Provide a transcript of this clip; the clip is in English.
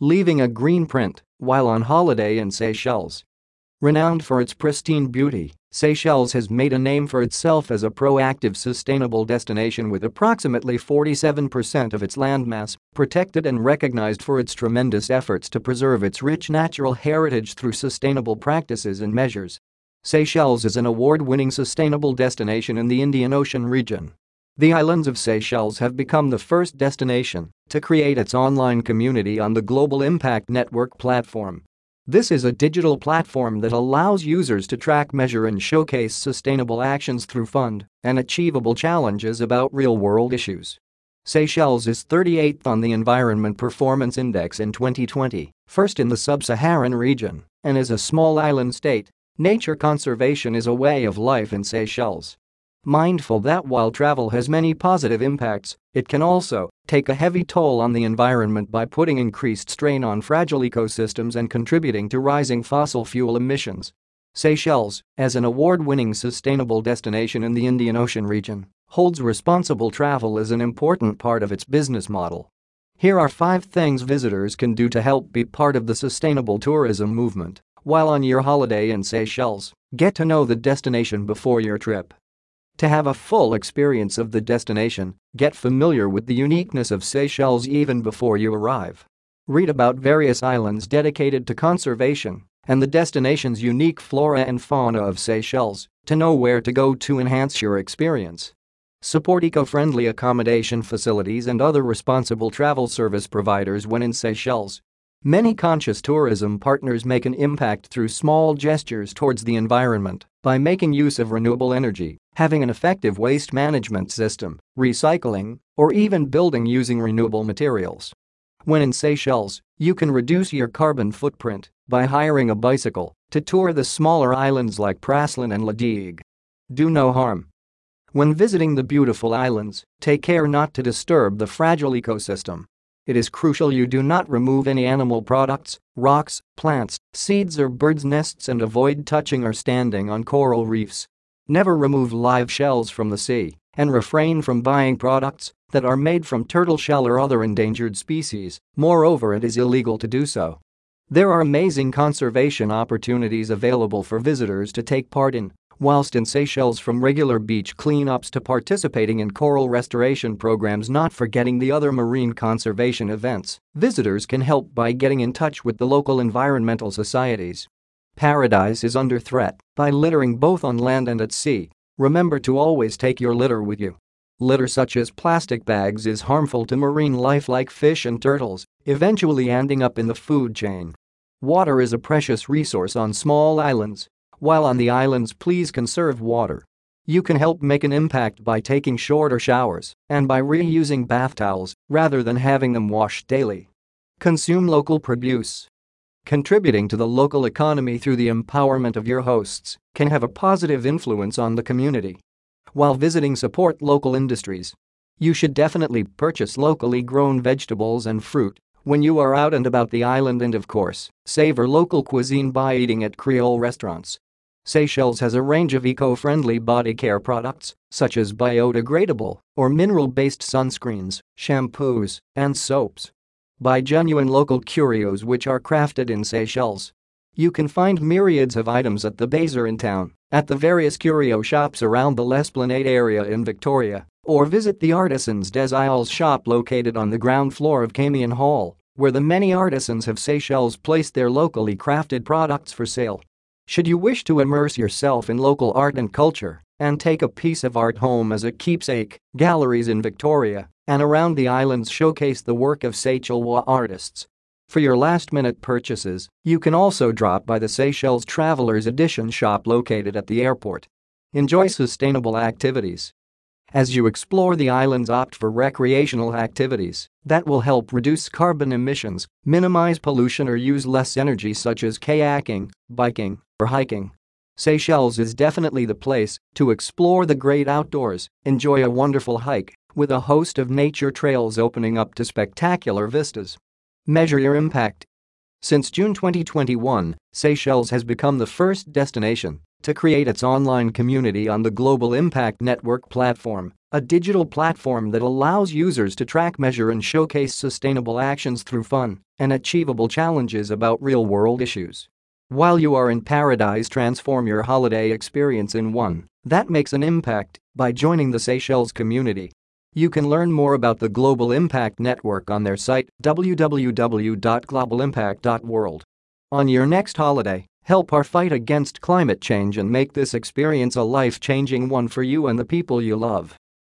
leaving a green print while on holiday in Seychelles. Renowned for its pristine beauty, Seychelles has made a name for itself as a proactive sustainable destination with approximately 47% of its landmass protected and recognized for its tremendous efforts to preserve its rich natural heritage through sustainable practices and measures. Seychelles is an award-winning sustainable destination in the Indian Ocean region. The islands of Seychelles have become the first destination to create its online community on the Global Impact Network platform this is a digital platform that allows users to track, measure and showcase sustainable actions through fund and achievable challenges about real-world issues. Seychelles is 38th on the Environment Performance Index in 2020, first in the sub-Saharan region, and is a small island state. Nature conservation is a way of life in Seychelles. Mindful that while travel has many positive impacts, it can also take a heavy toll on the environment by putting increased strain on fragile ecosystems and contributing to rising fossil fuel emissions. Seychelles, as an award-winning sustainable destination in the Indian Ocean region, holds responsible travel as an important part of its business model. Here are 5 things visitors can do to help be part of the sustainable tourism movement. While on your holiday in Seychelles, get to know the destination before your trip. To have a full experience of the destination, get familiar with the uniqueness of Seychelles even before you arrive. Read about various islands dedicated to conservation and the destination's unique flora and fauna of Seychelles to know where to go to enhance your experience. Support eco-friendly accommodation facilities and other responsible travel service providers when in Seychelles Many conscious tourism partners make an impact through small gestures towards the environment by making use of renewable energy, having an effective waste management system, recycling, or even building using renewable materials. When in Seychelles, you can reduce your carbon footprint by hiring a bicycle to tour the smaller islands like Praslin and La Digue. Do no harm. When visiting the beautiful islands, take care not to disturb the fragile ecosystem it is crucial you do not remove any animal products, rocks, plants, seeds or birds' nests and avoid touching or standing on coral reefs. Never remove live shells from the sea and refrain from buying products that are made from turtle shell or other endangered species, moreover it is illegal to do so. There are amazing conservation opportunities available for visitors to take part in, whilst in Seychelles from regular beach cleanups to participating in coral restoration programs not forgetting the other marine conservation events, visitors can help by getting in touch with the local environmental societies. Paradise is under threat by littering both on land and at sea. Remember to always take your litter with you. Litter such as plastic bags is harmful to marine life like fish and turtles, eventually ending up in the food chain. Water is a precious resource on small islands, while on the islands please conserve water. You can help make an impact by taking shorter showers and by reusing bath towels rather than having them washed daily. Consume local produce. Contributing to the local economy through the empowerment of your hosts can have a positive influence on the community. While visiting support local industries. You should definitely purchase locally grown vegetables and fruit when you are out and about the island and of course, savor local cuisine by eating at Creole restaurants. Seychelles has a range of eco-friendly body care products, such as biodegradable or mineral-based sunscreens, shampoos, and soaps. Buy genuine local curios which are crafted in Seychelles. You can find myriads of items at the Bazaar in town, at the various curio shops around the L'Esplanade area in Victoria, or visit the Artisans des Isles shop located on the ground floor of Camion Hall, where the many artisans of Seychelles placed their locally crafted products for sale. Should you wish to immerse yourself in local art and culture and take a piece of art home as a keepsake, galleries in Victoria and around the islands showcase the work of Seychellois artists. For your last-minute purchases, you can also drop by the Seychelles Travelers Edition shop located at the airport. Enjoy sustainable activities as you explore the islands opt for recreational activities that will help reduce carbon emissions, minimize pollution or use less energy such as kayaking, biking, or hiking. Seychelles is definitely the place to explore the great outdoors, enjoy a wonderful hike, with a host of nature trails opening up to spectacular vistas. Measure your impact. Since June 2021, Seychelles has become the first destination to create its online community on the Global Impact Network platform, a digital platform that allows users to track, measure and showcase sustainable actions through fun and achievable challenges about real-world issues. While you are in paradise transform your holiday experience in one that makes an impact by joining the Seychelles community. You can learn more about the Global Impact Network on their site www.globalimpact.world. On your next holiday, help our fight against climate change and make this experience a life-changing one for you and the people you love.